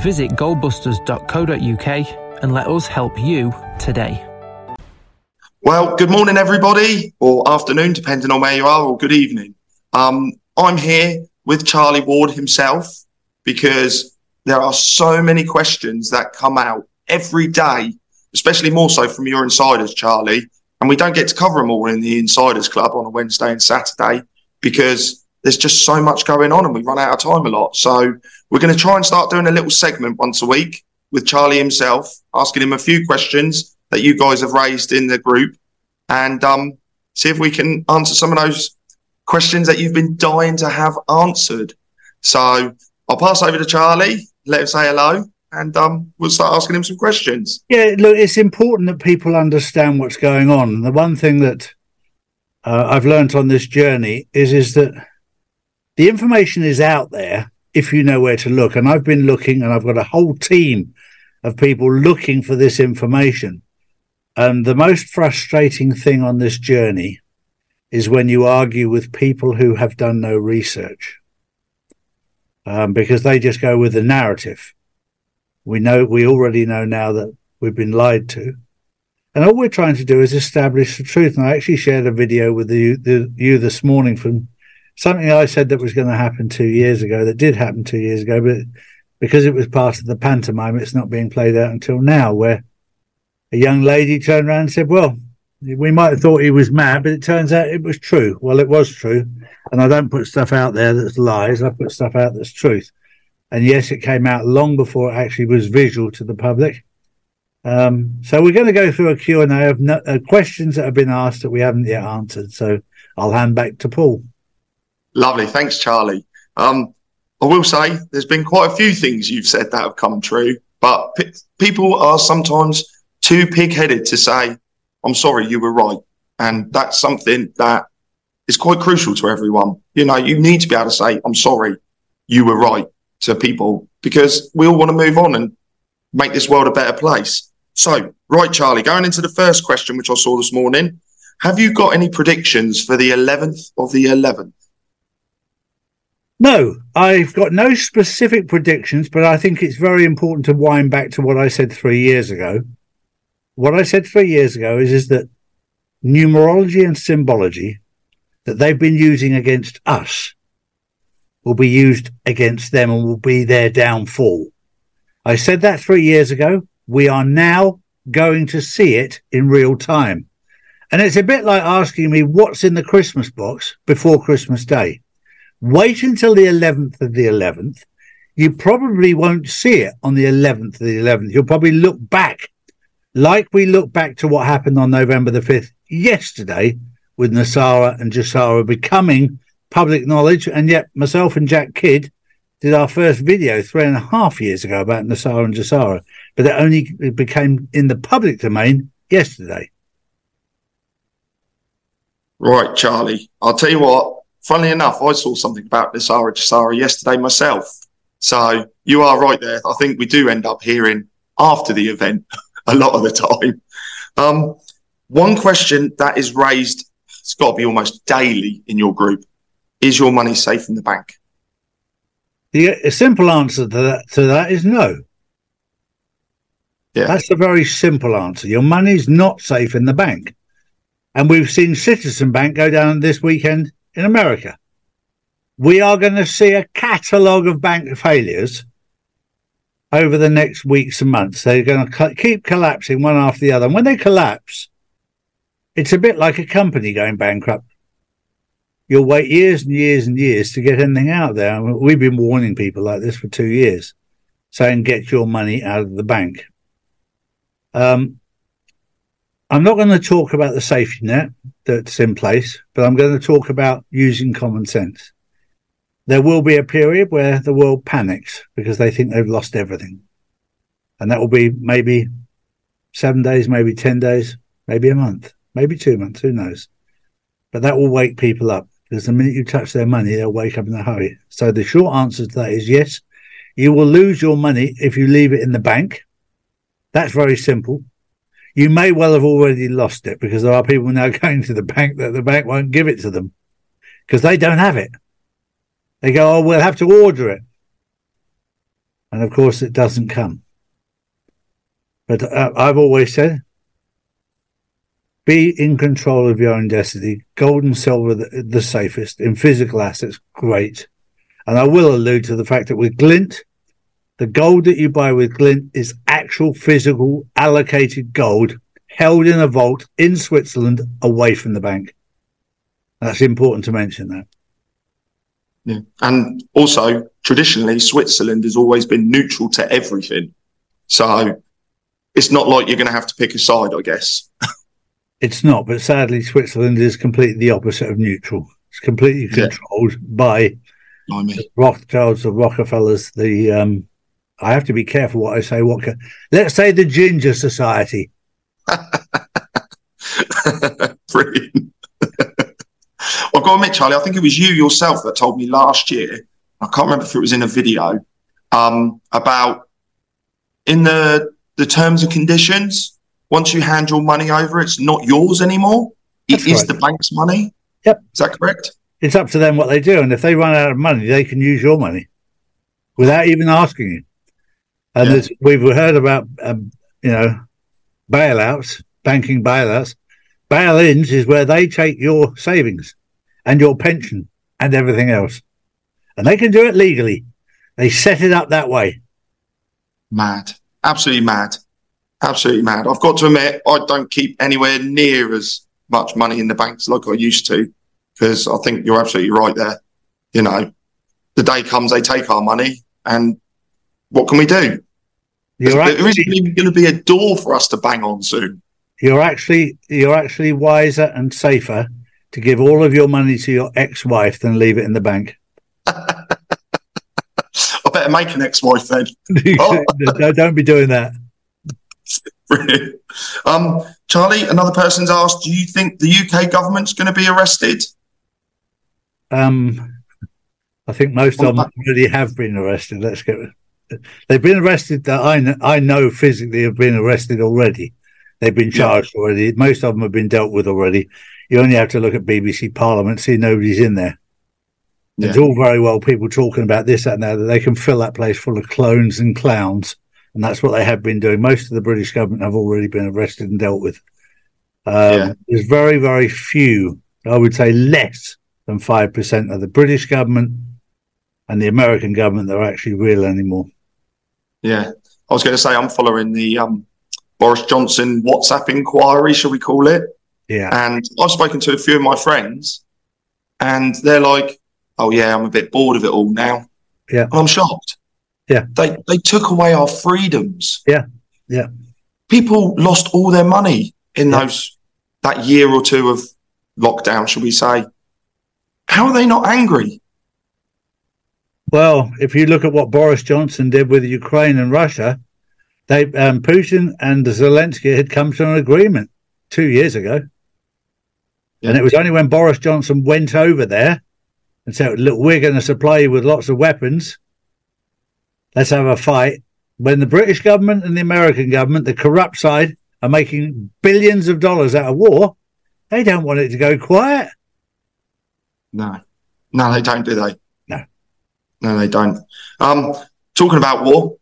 Visit goldbusters.co.uk and let us help you today. Well, good morning, everybody, or afternoon, depending on where you are, or good evening. Um, I'm here with Charlie Ward himself because there are so many questions that come out every day, especially more so from your insiders, Charlie. And we don't get to cover them all in the Insiders Club on a Wednesday and Saturday because there's just so much going on and we run out of time a lot. So we're going to try and start doing a little segment once a week with Charlie himself, asking him a few questions that you guys have raised in the group and um, see if we can answer some of those questions that you've been dying to have answered. So I'll pass over to Charlie, let him say hello, and um, we'll start asking him some questions. Yeah, look, it's important that people understand what's going on. The one thing that uh, I've learned on this journey is is that the information is out there if you know where to look. And I've been looking, and I've got a whole team of people looking for this information. And the most frustrating thing on this journey is when you argue with people who have done no research, um, because they just go with the narrative. We know, we already know now that we've been lied to. And all we're trying to do is establish the truth. And I actually shared a video with the, the, you this morning from something I said that was going to happen two years ago that did happen two years ago, but because it was part of the pantomime, it's not being played out until now, where a young lady turned around and said, Well, we might have thought he was mad, but it turns out it was true. Well, it was true. And I don't put stuff out there that's lies. I put stuff out that's truth. And yes, it came out long before it actually was visual to the public. Um, so we're going to go through a Q&A of no, uh, questions that have been asked that we haven't yet answered. So I'll hand back to Paul. Lovely. Thanks, Charlie. Um, I will say there's been quite a few things you've said that have come true, but p- people are sometimes too pig headed to say, I'm sorry, you were right. And that's something that is quite crucial to everyone. You know, you need to be able to say, I'm sorry, you were right to people because we all want to move on and make this world a better place. So, right, Charlie, going into the first question, which I saw this morning, have you got any predictions for the 11th of the 11th? No, I've got no specific predictions, but I think it's very important to wind back to what I said three years ago. What I said three years ago is, is that numerology and symbology that they've been using against us will be used against them and will be their downfall. I said that three years ago. We are now going to see it in real time. And it's a bit like asking me what's in the Christmas box before Christmas Day. Wait until the 11th of the 11th. You probably won't see it on the 11th of the 11th. You'll probably look back like we look back to what happened on November the 5th yesterday with NESARA and GESARA becoming public knowledge. And yet myself and Jack Kidd did our first video three and a half years ago about NESARA and GESARA, but it only became in the public domain yesterday. Right, Charlie. I'll tell you what, funnily enough, I saw something about this Ara GESARA yesterday myself. So you are right there. I think we do end up hearing after the event a lot of the time. Um, one question that is raised, it's got to be almost daily in your group. Is your money safe in the bank? The simple answer to that, to that is no. Yeah. That's a very simple answer. Your money's not safe in the bank. And we've seen Citizen Bank go down this weekend in America. We are going to see a catalogue of bank failures over the next weeks and months. They're going to keep collapsing one after the other. And when they collapse, it's a bit like a company going bankrupt. You'll wait years and years and years to get anything out there. We've been warning people like this for two years, saying get your money out of the bank. Um, I'm not going to talk about the safety net that's in place, but I'm going to talk about using common sense. There will be a period where the world panics because they think they've lost everything. And that will be maybe seven days, maybe 10 days, maybe a month, maybe two months, who knows? But that will wake people up because the minute you touch their money, they'll wake up in a hurry. So the short answer to that is yes, you will lose your money if you leave it in the bank. That's very simple. You may well have already lost it because there are people now going to the bank that the bank won't give it to them because they don't have it. They go, oh, we'll have to order it. And of course, it doesn't come. But uh, I've always said, be in control of your own destiny. Gold and silver, the, the safest. In physical assets, great. And I will allude to the fact that with Glint, the gold that you buy with Glint is actual physical allocated gold held in a vault in Switzerland away from the bank. That's important to mention that. Yeah. And also, traditionally, Switzerland has always been neutral to everything. So it's not like you're going to have to pick a side, I guess. it's not, but sadly, Switzerland is completely the opposite of neutral. It's completely controlled yeah. by the Rothschilds, the Rockefellers, the um, I have to be careful what I say. What can, let's say the Ginger Society. Brilliant. I've got to admit, Charlie, I think it was you yourself that told me last year. I can't remember if it was in a video um, about in the the terms and conditions. Once you hand your money over, it's not yours anymore. That's it right. is the bank's money. Yep, is that correct? It's up to them what they do, and if they run out of money, they can use your money without even asking you. And yeah. we've heard about, um, you know, bailouts, banking bailouts. Bail-ins is where they take your savings and your pension and everything else. And they can do it legally. They set it up that way. Mad. Absolutely mad. Absolutely mad. I've got to admit, I don't keep anywhere near as much money in the banks like I used to, because I think you're absolutely right there. You know, the day comes, they take our money, and what can we do? You're actually, there isn't even going to be a door for us to bang on soon. You're actually you're actually wiser and safer to give all of your money to your ex-wife than leave it in the bank. I better make an ex-wife then. oh. no, don't be doing that. Brilliant. Um, Charlie, another person's asked, do you think the UK government's going to be arrested? Um, I think most of them already have been arrested. Let's get they've been arrested that I know, I know physically have been arrested already. They've been charged yeah. already. Most of them have been dealt with already. You only have to look at BBC Parliament, see nobody's in there. Yeah. It's all very well people talking about this, that, and that. They can fill that place full of clones and clowns, and that's what they have been doing. Most of the British government have already been arrested and dealt with. Um, yeah. There's very, very few. I would say less than five percent of the British government and the American government that are actually real anymore. Yeah, I was going to say I'm following the um, Boris Johnson WhatsApp inquiry, shall we call it? Yeah. And I've spoken to a few of my friends, and they're like, "Oh yeah, I'm a bit bored of it all now." Yeah. And I'm shocked. Yeah. They they took away our freedoms. Yeah. Yeah. People lost all their money in yeah. those that year or two of lockdown, shall we say? How are they not angry? Well, if you look at what Boris Johnson did with Ukraine and Russia, they um, Putin and Zelensky had come to an agreement two years ago, yeah. and it was only when Boris Johnson went over there and said, "Look, we're going to supply you with lots of weapons. Let's have a fight." When the British government and the American government, the corrupt side, are making billions of dollars out of war, they don't want it to go quiet. No, no, they don't, do they? No, they don't. Um, talking about war.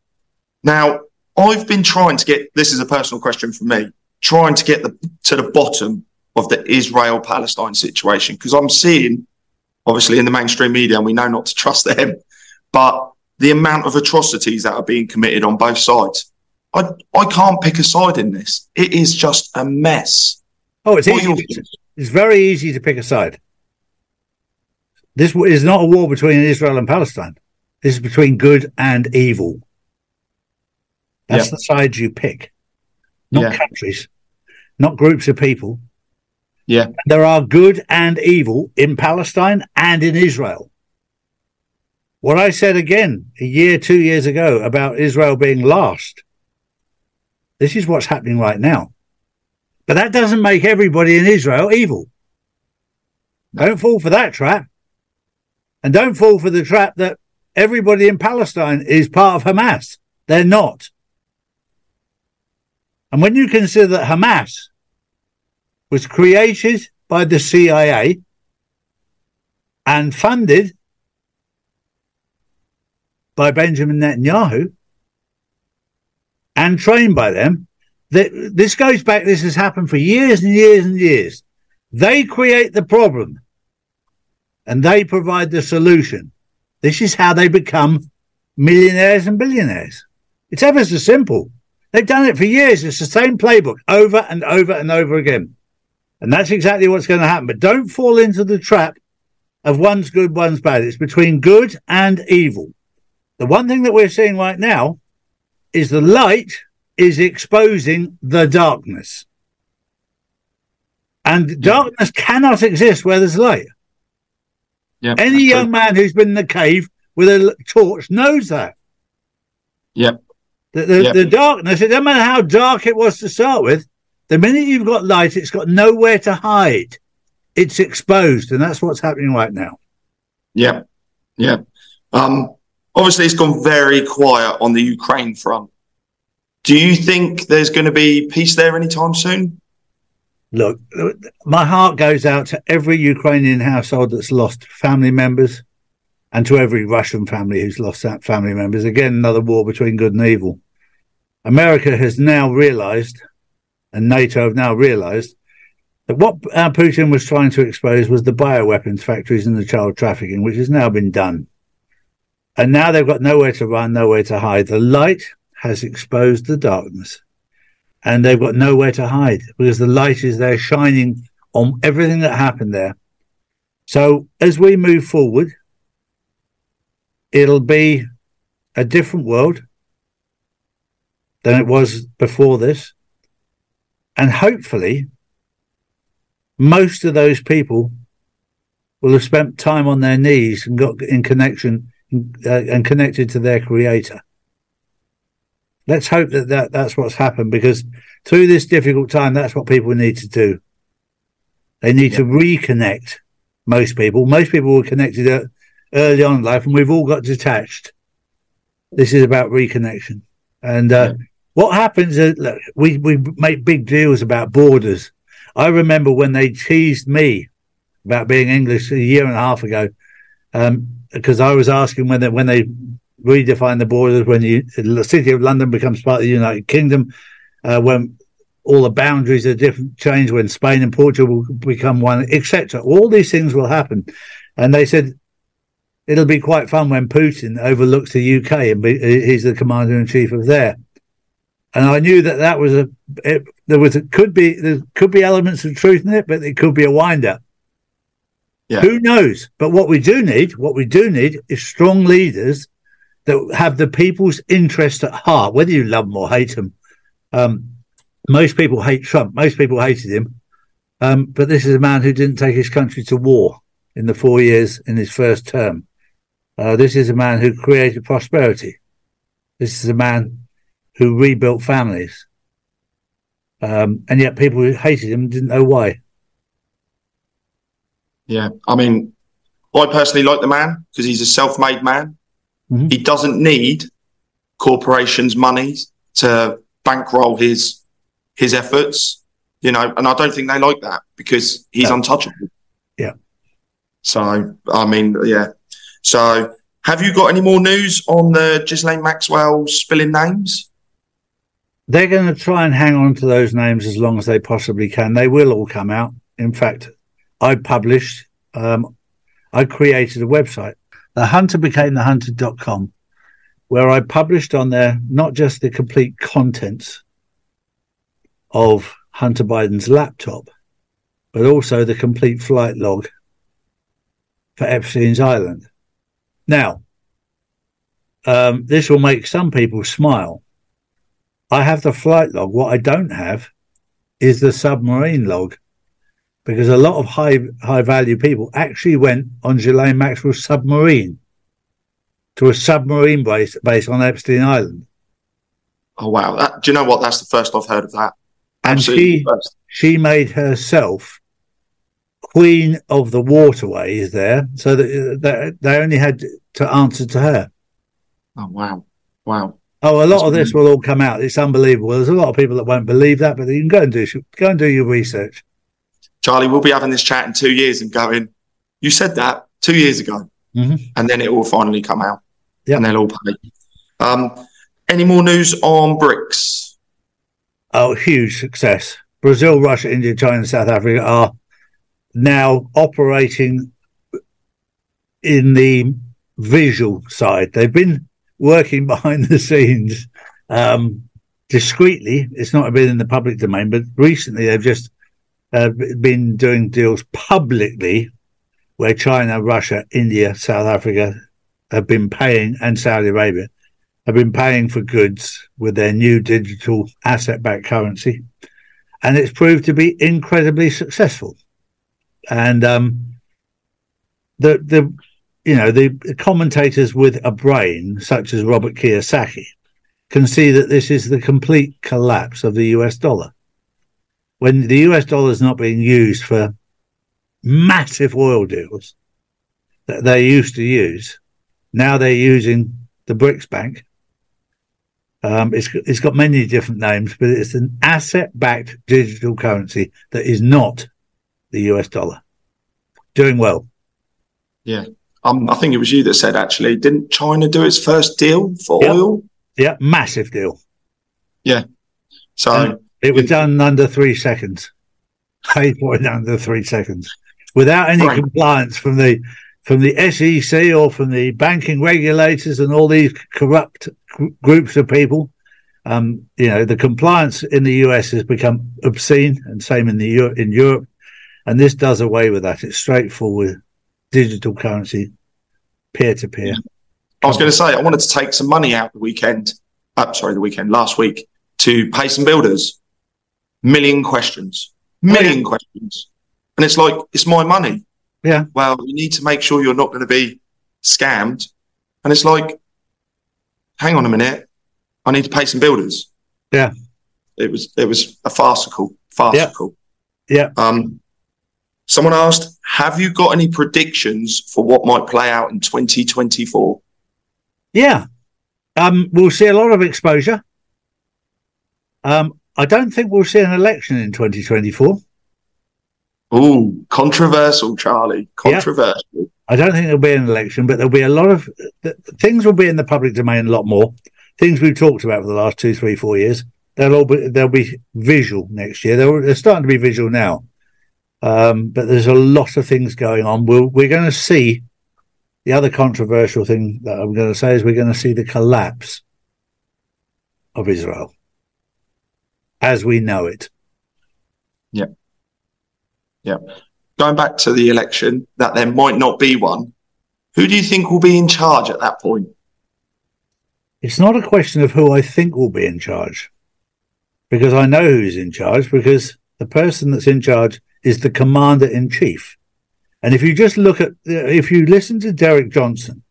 Now, I've been trying to get this is a personal question for me, trying to get the, to the bottom of the Israel Palestine situation because I'm seeing, obviously, in the mainstream media, and we know not to trust them, but the amount of atrocities that are being committed on both sides. I, I can't pick a side in this. It is just a mess. Oh, it's easy. It's very easy to pick a side. This is not a war between Israel and Palestine. This is between good and evil. That's yeah. the side you pick, not yeah. countries, not groups of people. Yeah. There are good and evil in Palestine and in Israel. What I said again a year, two years ago about Israel being last This is what's happening right now. But that doesn't make everybody in Israel evil. Don't fall for that trap. And don't fall for the trap that everybody in Palestine is part of Hamas. They're not. And when you consider that Hamas was created by the CIA and funded by Benjamin Netanyahu and trained by them, this goes back, this has happened for years and years and years. They create the problem and they provide the solution. This is how they become millionaires and billionaires. It's ever so simple. They've done it for years. It's the same playbook over and over and over again. And that's exactly what's going to happen. But don't fall into the trap of one's good, one's bad. It's between good and evil. The one thing that we're seeing right now is the light is exposing the darkness. And darkness cannot exist where there's light. Yeah, Any young man who's been in the cave with a torch knows that. Yep. The, the, Yep. the darkness, it doesn't matter how dark it was to start with, the minute you've got light, it's got nowhere to hide. It's exposed, and that's what's happening right now. Yeah, yeah. Um, obviously, it's gone very quiet on the Ukraine front. Do you think there's going to be peace there anytime soon? Look, my heart goes out to every Ukrainian household that's lost family members and to every Russian family who's lost that family members. Again, another war between good and evil. America has now realized, and NATO have now realized, that what uh, Putin was trying to expose was the bioweapons factories and the child trafficking, which has now been done. And now they've got nowhere to run, nowhere to hide. The light has exposed the darkness and they've got nowhere to hide because the light is there shining on everything that happened there. So as we move forward, it'll be a different world than it was before this. And hopefully, most of those people will have spent time on their knees and got in connection uh, and connected to their creator. Let's hope that, that that's what's happened because through this difficult time, that's what people need to do. They need to reconnect. Most people, most people were connected uh, early on in life, and we've all got detached. This is about reconnection. And uh, what happens is, look, we we make big deals about borders. I remember when they teased me about being English a year and a half ago, because I was asking when they when they redefine the borders when you, the city of London becomes part of the United Kingdom, uh, when all the boundaries are different, change when Spain and Portugal will become one, etc. All these things will happen, and they said it'll be quite fun when Putin overlooks the UK and be, he's the commander in chief of there. And I knew that that was a it, there was a, could be there could be elements of truth in it, but it could be a wind up. Yeah. Who knows? But what we do need, what we do need, is strong leaders that have the people's interest at heart, whether you love them or hate them. Um, most people hate Trump. Most people hated him. Um, but this is a man who didn't take his country to war in the four years in his first term. Uh, this is a man who created prosperity. This is a man who rebuilt families. Um, and yet people who hated him didn't know why. Yeah, I mean, I personally like the man because he's a self-made man. Mhm. He doesn't need corporations' money to bankroll his his efforts, you know. And I don't think they like that because he's No. untouchable. Yeah. So I mean, yeah. So have you got any more news on the Ghislaine Maxwell spilling names? They're going to try and hang on to those names as long as they possibly can. They will all come out. In fact, I published, um, I created a website, the hunter became the hunted.com, where I published on there not just the complete contents of Hunter Biden's laptop, but also the complete flight log for Epstein's Island. Now, um, this will make some people smile. I have the flight log. What I don't have is the submarine log because a lot of high high value people actually went on Ghislaine Maxwell's submarine to a submarine base base on Epstein Island. Oh wow! That, do you know what? That's the first I've heard of that. And Absolutely she first. she made herself queen of the waterways there, so that, that they only had to answer to her. Oh wow! Wow! Oh, a lot That's of this will all come out. It's unbelievable. There's a lot of people that won't believe that, but you can go and do go and do your research. Charlie, we'll be having this chat in two years and going. You said that two years ago, Mhm. and then it will finally come out, Yep. and they'll all pay. Um, any more news on BRICS? Oh, huge success. Brazil, Russia, India, China, South Africa are now operating in the visual side. They've been working behind the scenes um, discreetly. It's not been in the public domain, but recently they've just uh, been doing deals publicly where China, Russia, India, South Africa have been paying, and Saudi Arabia have been paying for goods with their new digital asset backed currency. And it's proved to be incredibly successful. And um, the, the, you know, the commentators with a brain, such as Robert Kiyosaki, can see that this is the complete collapse of the US dollar. When the US dollar is not being used for massive oil deals that they used to use, now they're using the BRICS Bank. Um, it's, it's got many different names, but it's an asset backed digital currency that is not the US dollar. Doing well. Yeah. Um, I think it was you that said actually, didn't China do its first deal for Yep. oil? Yeah, massive deal. Yeah. So Um, It was done under three seconds. Paid for it under three seconds, without any Right. compliance from the from the SEC or from the banking regulators and all these corrupt gr- groups of people. Um, you know, the compliance in the US has become obscene, and same in the Eu- in Europe. And this does away with that. It's straightforward digital currency, peer to peer. I was going to say I wanted to take some money out the weekend. Uh, sorry, the weekend last week to pay some builders. Million questions, million questions, and it's like it's my money. Yeah. Well, you need to make sure you're not going to be scammed, and it's like, hang on a minute, I need to pay some builders. Yeah. It was it was a farcical, farcical. Yeah. Um, someone asked, have you got any predictions for what might play out in 2024? Yeah. Um, we'll see a lot of exposure. Um, I don't think we'll see an election in 2024. Ooh, controversial, Charlie. Controversial. I don't think there'll be an election, but there'll be a lot of th- things will be in the public domain a lot more. Things we've talked about for the last two, three, four years. They'll all be they'll be visual next year. They're, they're starting to be visual now, um, but there's a lot of things going on. We'll, we're going to see the other controversial thing that I'm going to say is we're going to see the collapse of Israel as we know it. Yeah. Yeah. Going back to the election, that there might not be one. Who do you think will be in charge at that point? It's not a question of who I think will be in charge, because I know who's in charge, because the person that's in charge is the commander in chief. And if you just look at, if you listen to Derek Johnson,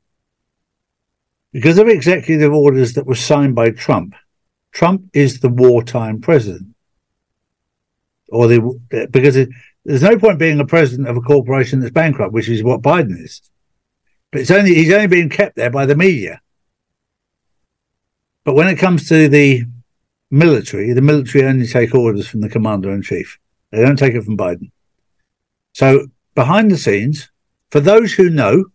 because of executive orders that were signed by Trump, Trump is the wartime president. Or the, because it, there's no point being a president of a corporation that's bankrupt, which is what Biden is. But it's only, he's only being kept there by the media. But when it comes to the military, the military only take orders from the commander in chief. They don't take it from Biden. So behind the scenes, for those who know,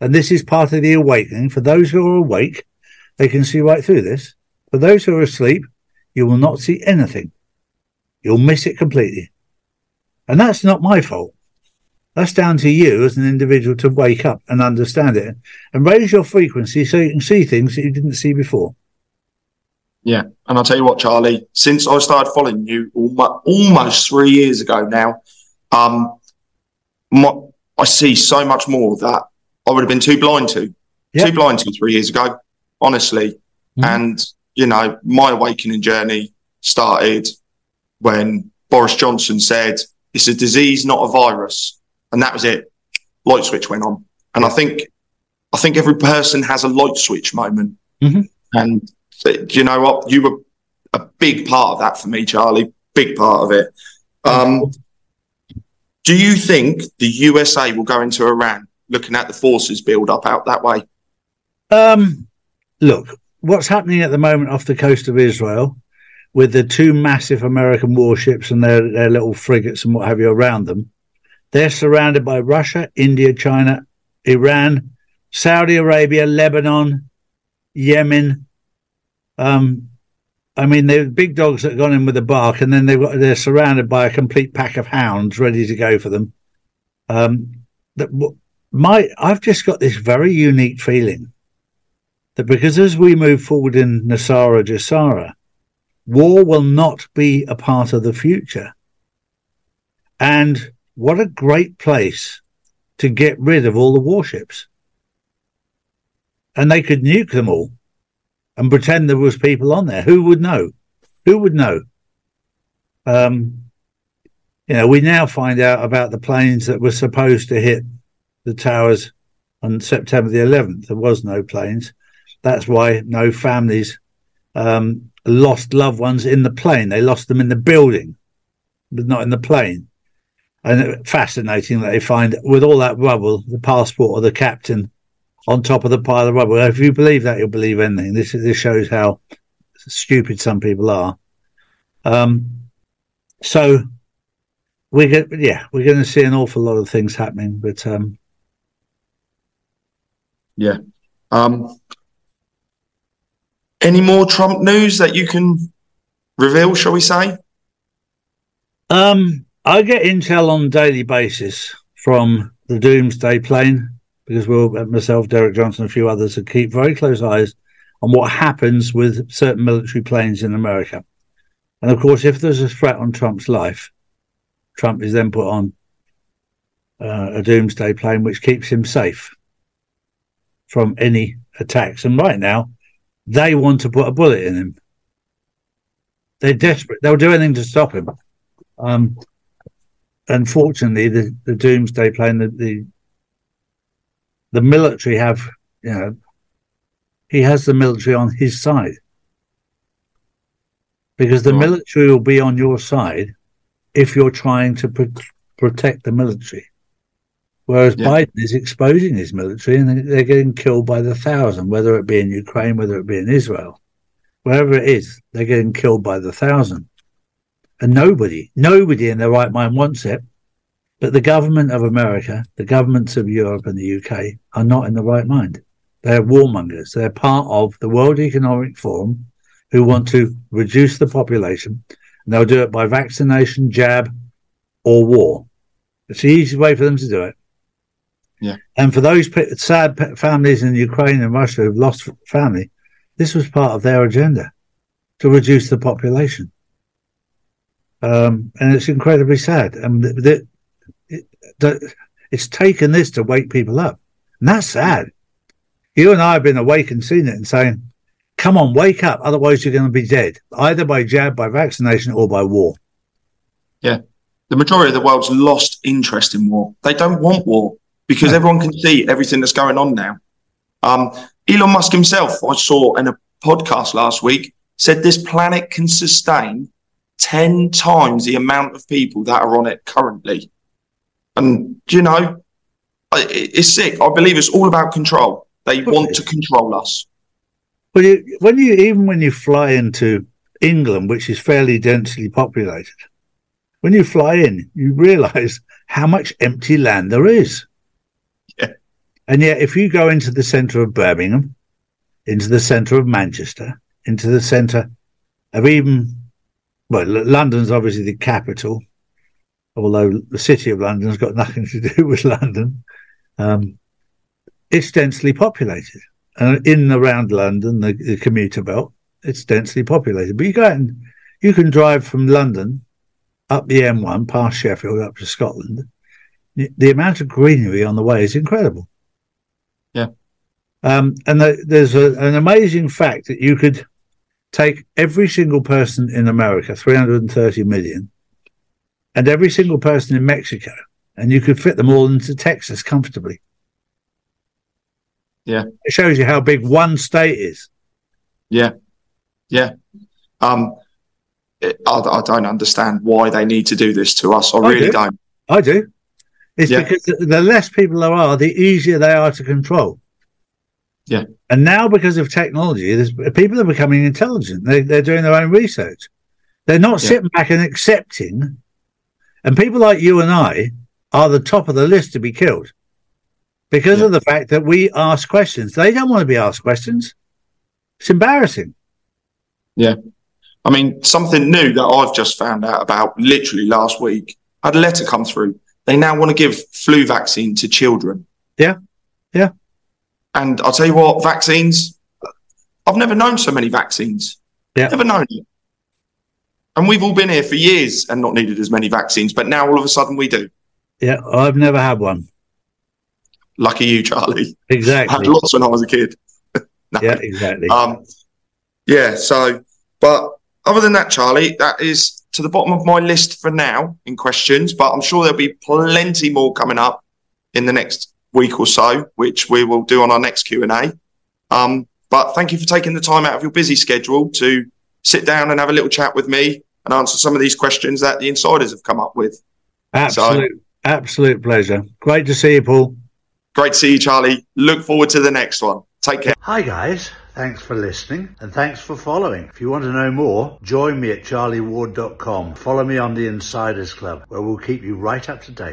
and this is part of the awakening, for those who are awake, they can see right through this. For those who are asleep, you will not see anything. You'll miss it completely. And that's not my fault. That's down to you as an individual to wake up and understand it and raise your frequency so you can see things that you didn't see before. Yeah, and I'll tell you what, Charlie. Since I started following you almost three years ago now, um, my, I see so much more that I would have been too blind to, too blind to three years ago, honestly. Mhm. And you know, my awakening journey started when Boris Johnson said it's a disease, not a virus, and that was it. Light switch went on, and I think, I think every person has a light switch moment, Mhm. and you know what? You were a big part of that for me, Charlie. Big part of it. Um, do you think the USA will go into Iran, looking at the forces build up out that way? Um, look, what's happening at the moment off the coast of Israel with the two massive American warships and their, their little frigates and what have you around them, they're surrounded by Russia, India, China, Iran, Saudi Arabia, Lebanon, Yemen. Um, I mean, they're big dogs that have gone in with a bark, and then they've got they're surrounded by a complete pack of hounds ready to go for them. Um, that my I've just got this very unique feeling that because as we move forward in NESARA GESARA, war will not be a part of the future. And what a great place to get rid of all the warships. And they could nuke them all and pretend there was people on there. Who would know? Who would know? Um, you know, we now find out about the planes that were supposed to hit the towers on September the 11th. There was no planes. That's why no families um, lost loved ones in the plane. They lost them in the building, but not in the plane. And fascinating that they find with all that rubble, the passport of the captain on top of the pile of rubble. If you believe that, you'll believe anything. This this shows how stupid some people are. Um, so we get yeah, we're going to see an awful lot of things happening, but um, yeah. Um, any more Trump news that you can reveal, shall we say? Um, I get intel on a daily basis from the Doomsday plane because we'll, myself, Derek Johnson, a few others, to keep very close eyes on what happens with certain military planes in America. And of course, if there's a threat on Trump's life, Trump is then put on uh, a doomsday plane which keeps him safe from any attacks. And right now, they want to put a bullet in him. They're desperate. They'll do anything to stop him. Um, unfortunately, the, the doomsday plane, the, the the military have, you know, he has the military on his side. Because the military will be on your side if you're trying to pro- protect the military. Whereas yeah. Biden is exposing his military and they're getting killed by the thousand, whether it be in Ukraine, whether it be in Israel, wherever it is, they're getting killed by the thousand. And nobody, nobody in their right mind wants it. But the government of America, the governments of Europe and the UK are not in the right mind. They're warmongers. They're part of the World Economic Forum who want to reduce the population. And they'll do it by vaccination, jab, or war. It's the easy way for them to do it. Yeah. And for those sad families in Ukraine and Russia who've lost family, this was part of their agenda to reduce the population. Um, and it's incredibly sad. And the, it, it's taken this to wake people up. And that's sad. You and I have been awake and seen it and saying, come on, wake up. Otherwise, you're going to be dead, either by jab, by vaccination, or by war. Yeah. The majority of the world's lost interest in war. They don't want war because everyone can see everything that's going on now. Um, Elon Musk himself, I saw in a podcast last week, said this planet can sustain 10 times the amount of people that are on it currently. And, you know, it's sick. I believe it's all about control. They want to control us. Well, you, when you even when you fly into England, which is fairly densely populated, when you fly in, you realise how much empty land there is. And yet, if you go into the centre of Birmingham, into the centre of Manchester, into the centre of even, well, London's obviously the capital, although the city of London's got nothing to do with London. Um, it's densely populated. And in and around London, the, the commuter belt, it's densely populated. But you go and you can drive from London up the M1 past Sheffield up to Scotland. The amount of greenery on the way is incredible. Um, and the, there's a, an amazing fact that you could take every single person in America, 330 million, and every single person in Mexico, and you could fit them all into Texas comfortably. Yeah. It shows you how big one state is. Yeah. Yeah. Um, I, I don't understand why they need to do this to us. I, I really do. don't. I do. It's Yeah. because the less people there are, the easier they are to control. Yeah. And now, because of technology, there's, people are becoming intelligent. They, they're doing their own research. They're not Yeah. sitting back and accepting. And people like you and I are the top of the list to be killed because Yeah. of the fact that we ask questions. They don't want to be asked questions. It's embarrassing. Yeah. I mean, something new that I've just found out about literally last week. I had a letter come through. They now want to give flu vaccine to children. Yeah. Yeah. And I'll tell you what, vaccines, I've never known so many vaccines. Yeah. Never known. And we've all been here for years and not needed as many vaccines, but now all of a sudden we do. Yeah. I've never had one. Lucky you, Charlie. Exactly. I had lots when I was a kid. No. Yeah, exactly. Um, yeah. So, but other than that, Charlie, that is to the bottom of my list for now in questions. But I'm sure there'll be plenty more coming up in the next week or so, which we will do on our next Q and A. Um, but thank you for taking the time out of your busy schedule to sit down and have a little chat with me and answer some of these questions that the insiders have come up with. absolute, absolute pleasure. Great to see you, Paul. Great to see you, Charlie. Look forward to the next one. Take care. Hi, guys. Thanks for listening and thanks for following. If you want to know more, join me at charlieward.com. Follow me on the Insiders Club, where we'll keep you right up to date.